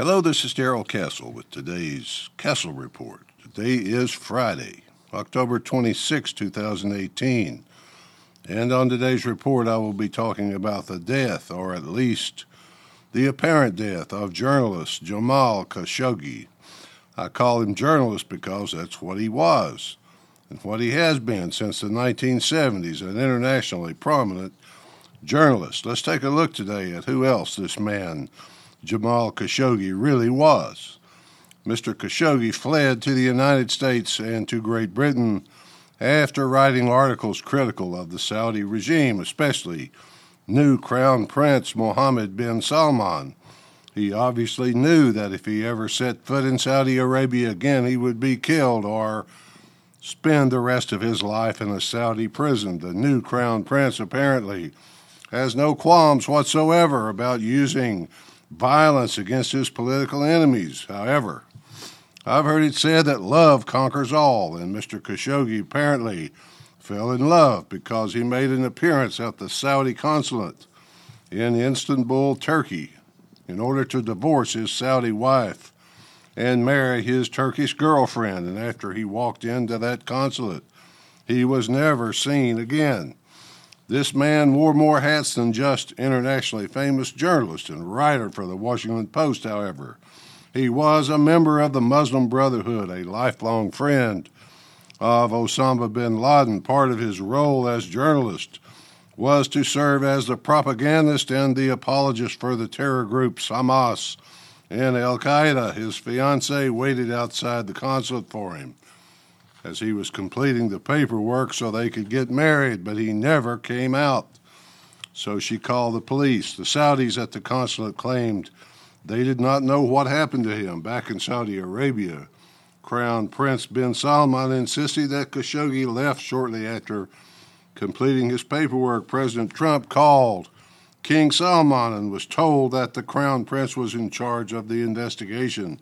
Hello, this is Darrell Castle with today's Castle Report. Today is Friday, October 26, 2018. And on today's report, I will be talking about the death, or at least the apparent death, of journalist Jamal Khashoggi. I call him journalist because that's what he was, and what he has been since the 1970s, an internationally prominent journalist. Let's take a look today at who else this man Jamal Khashoggi really was. Mr. Khashoggi fled to the United States and to Great Britain after writing articles critical of the Saudi regime, especially new Crown Prince Mohammed bin Salman. He obviously knew that if he ever set foot in Saudi Arabia again, he would be killed or spend the rest of his life in a Saudi prison. The new Crown Prince apparently has no qualms whatsoever about using violence against his political enemies. However, I've heard it said that love conquers all, and Mr. Khashoggi apparently fell in love because he made an appearance at the Saudi consulate in Istanbul, Turkey, in order to divorce his Saudi wife and marry his Turkish girlfriend. And after he walked into that consulate, he was never seen again. This man wore more hats than just internationally famous journalist and writer for the Washington Post, however. He was a member of the Muslim Brotherhood, a lifelong friend of Osama bin Laden. Part of his role as journalist was to serve as the propagandist and the apologist for the terror groups Hamas and Al Qaeda. His fiancee waited outside the consulate for him as he was completing the paperwork so they could get married, but he never came out. So she called the police. The Saudis at the consulate claimed they did not know what happened to him back in Saudi Arabia. Crown Prince bin Salman insisted that Khashoggi left shortly after completing his paperwork. President Trump called King Salman and was told that the Crown Prince was in charge of the investigation.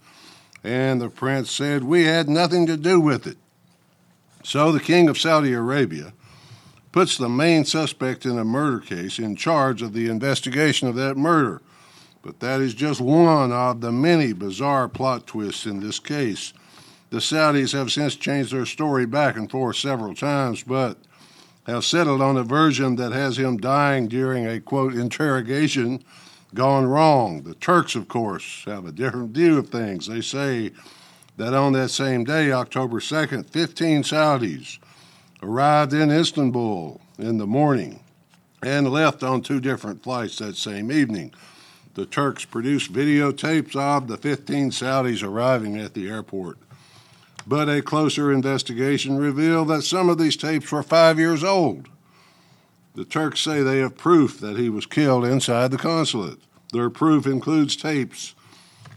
And the prince said, We had nothing to do with it. So the king of Saudi Arabia puts the main suspect in a murder case in charge of the investigation of that murder. But that is just one of the many bizarre plot twists in this case. The Saudis have since changed their story back and forth several times, but have settled on a version that has him dying during a quote interrogation gone wrong. The Turks, of course, have a different view of things. They say that on that same day, October 2nd, 15 Saudis arrived in Istanbul in the morning and left on two different flights that same evening. The Turks produced videotapes of the 15 Saudis arriving at the airport. But a closer investigation revealed that some of these tapes were five years old. The Turks say they have proof that he was killed inside the consulate. Their proof includes tapes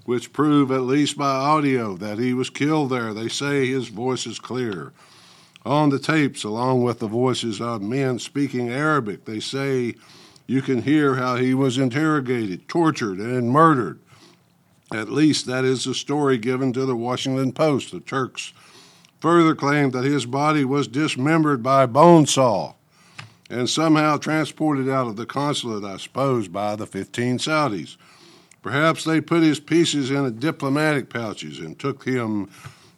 which prove, at least by audio, that he was killed there. They say his voice is clear. On the tapes, along with the voices of men speaking Arabic, they say you can hear how he was interrogated, tortured, and murdered. At least that is the story given to the Washington Post. The Turks further claimed that his body was dismembered by a bone saw and somehow transported out of the consulate, I suppose, by the 15 Saudis. Perhaps they put his pieces in diplomatic pouches and took him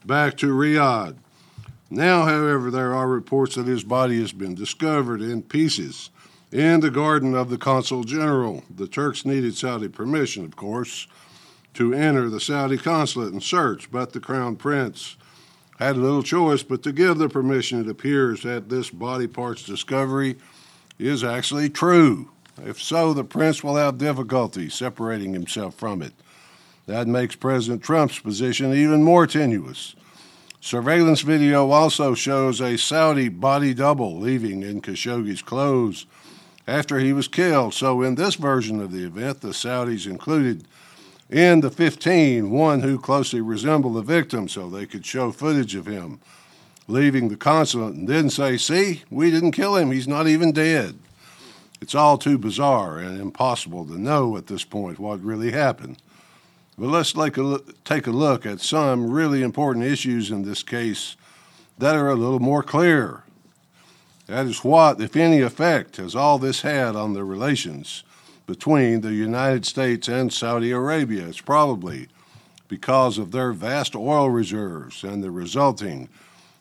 back to Riyadh. Now, however, there are reports that his body has been discovered in pieces in the garden of the consul general. The Turks needed Saudi permission, of course, to enter the Saudi consulate and search, but the crown prince had little choice but to give the permission. It appears that this body parts discovery is actually true. If so, the prince will have difficulty separating himself from it. That makes President Trump's position even more tenuous. Surveillance video also shows a Saudi body double leaving in Khashoggi's clothes after he was killed. So, in this version of the event, the Saudis included in the 15 one who closely resembled the victim so they could show footage of him leaving the consulate and then say, See, we didn't kill him, he's not even dead. It's all too bizarre and impossible to know at this point what really happened. But let's take a look, take a look at some really important issues in this case that are a little more clear. That is what, if any, effect has all this had on the relations between the United States and Saudi Arabia. It's probably because of their vast oil reserves and the resulting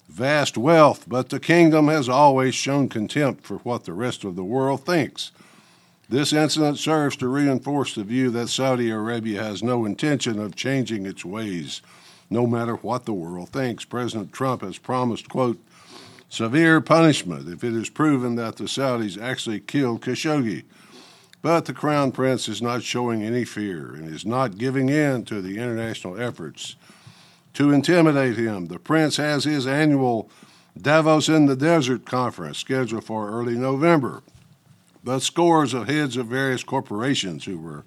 vast wealth, but the kingdom has always shown contempt for what the rest of the world thinks. This incident serves to reinforce the view that Saudi Arabia has no intention of changing its ways, no matter what the world thinks. President Trump has promised, quote, severe punishment if it is proven that the Saudis actually killed Khashoggi. But the Crown Prince is not showing any fear and is not giving in to the international efforts to intimidate him. The prince has his annual Davos in the Desert conference scheduled for early November. But scores of heads of various corporations who were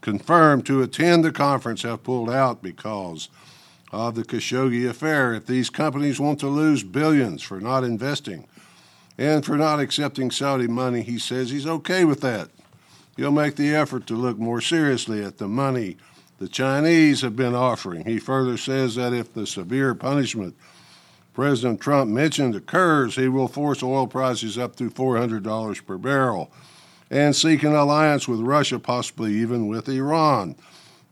confirmed to attend the conference have pulled out because of the Khashoggi affair. If these companies want to lose billions for not investing and for not accepting Saudi money, he says he's okay with that. He'll make the effort to look more seriously at the money the Chinese have been offering. He further says that if the severe punishment President Trump mentioned occurs, he will force oil prices up to $400 per barrel and seek an alliance with Russia, possibly even with Iran.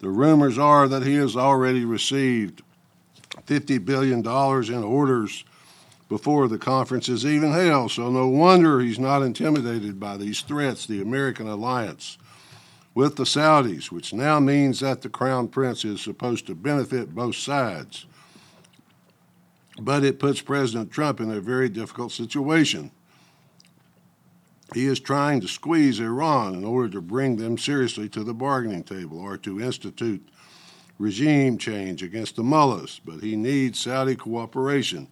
The rumors are that he has already received $50 billion in orders before the conference is even held, so no wonder he's not intimidated by these threats. The American alliance with the Saudis, which now means that the Crown Prince is supposed to benefit both sides. But it puts President Trump in a very difficult situation. He is trying to squeeze Iran in order to bring them seriously to the bargaining table or to institute regime change against the mullahs, but he needs Saudi cooperation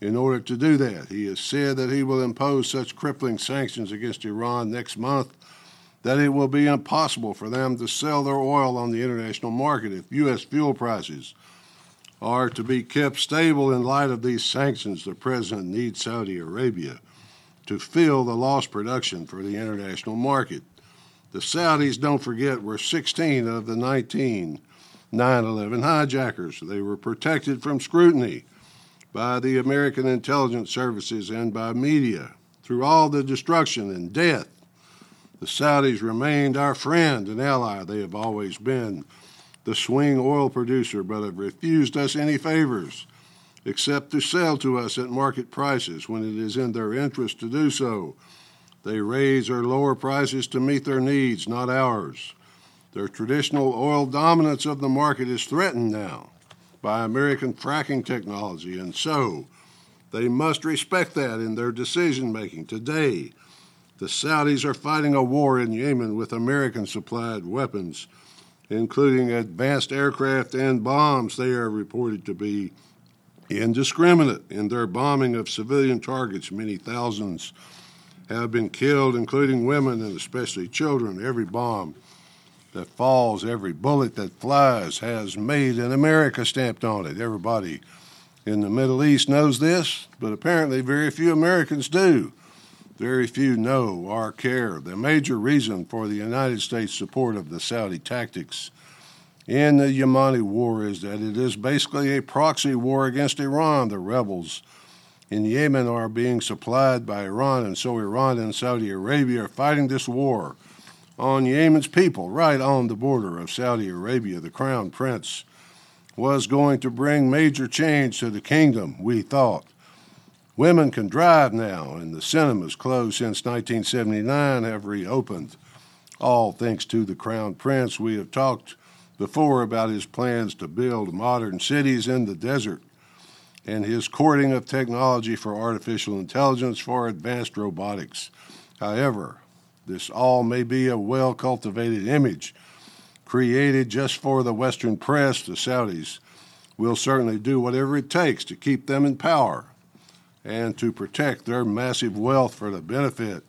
in order to do that. He has said that he will impose such crippling sanctions against Iran next month that it will be impossible for them to sell their oil on the international market if U.S. fuel prices are to be kept stable in light of these sanctions. The president needs Saudi Arabia to fill the lost production for the international market. The Saudis, don't forget, were 16 of the 19 9 11 hijackers. They were protected from scrutiny by the American intelligence services and by media through all the destruction and death the Saudis remained our friend and ally. They have always been the swing oil producer, but have refused us any favors except to sell to us at market prices when it is in their interest to do so. They raise or lower prices to meet their needs, not ours. Their traditional oil dominance of the market is threatened now by American fracking technology, and so they must respect that in their decision making. Today, the Saudis are fighting a war in Yemen with American supplied weapons, including advanced aircraft and bombs. They are reported to be indiscriminate in their bombing of civilian targets. Many thousands have been killed, including women and especially children. Every bomb that falls, every bullet that flies has made in America stamped on it. Everybody in the Middle East knows this, but apparently very few Americans do very few know or care. The major reason for the United States support of the Saudi tactics in the Yemeni war is that it is basically a proxy war against Iran. The rebels in Yemen are being supplied by Iran, and so Iran and Saudi Arabia are fighting this war on Yemen's people right on the border of Saudi Arabia. The crown prince was going to bring major change to the kingdom, we thought. Women can drive now, and the cinemas closed since 1979 have reopened. All thanks to the Crown Prince. We have talked before about his plans to build modern cities in the desert and his courting of technology for artificial intelligence for advanced robotics. However, this all may be a well cultivated image created just for the Western press. The Saudis will certainly do whatever it takes to keep them in power and to protect their massive wealth for the benefit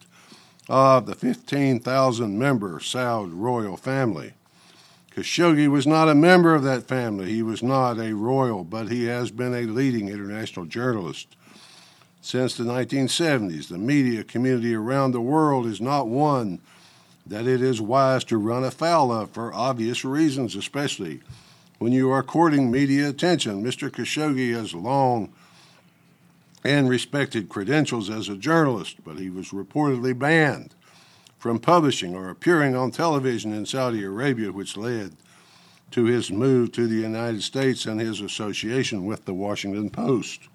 of the 15,000 member Saud royal family. Khashoggi was not a member of that family. He was not a royal, but he has been a leading international journalist since the 1970s. The media community around the world is not one that it is wise to run afoul of for obvious reasons, especially when you are courting media attention. Mr. Khashoggi has long and respected credentials as a journalist, but he was reportedly banned from publishing or appearing on television in Saudi Arabia, which led to his move to the United States and his association with the Washington Post.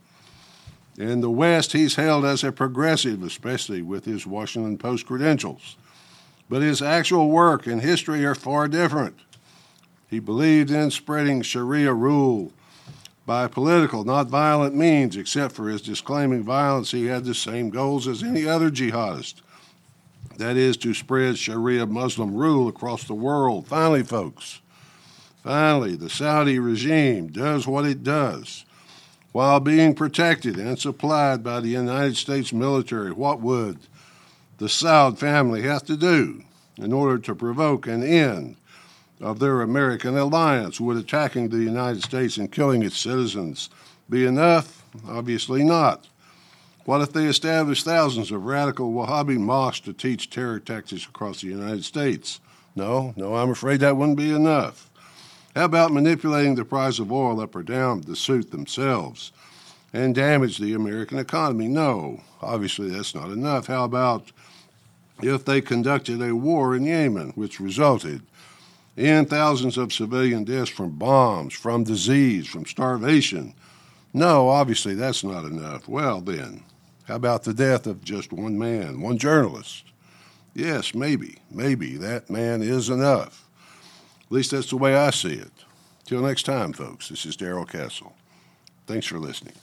In the West, he's hailed as a progressive, especially with his Washington Post credentials. But his actual work and history are far different. He believed in spreading Sharia rule by political, not violent means, except for his disclaiming violence. He had the same goals as any other jihadist that is, to spread Sharia Muslim rule across the world. Finally, folks, finally, the Saudi regime does what it does while being protected and supplied by the United States military. What would the Saud family have to do in order to provoke an end of their American alliance? Would attacking the United States and killing its citizens be enough? Obviously not. What if they established thousands of radical Wahhabi mosques to teach terror tactics across the United States? No, no, I'm afraid that wouldn't be enough. How about manipulating the price of oil up or down to suit themselves and damage the American economy? No, obviously that's not enough. How about if they conducted a war in Yemen, which resulted in thousands of civilian deaths from bombs, from disease, from starvation? No, obviously that's not enough. Well, then, how about the death of just one man, one journalist? Yes, maybe, maybe that man is enough. At least that's the way I see it. Till next time, folks, this is Darrell Castle. Thanks for listening.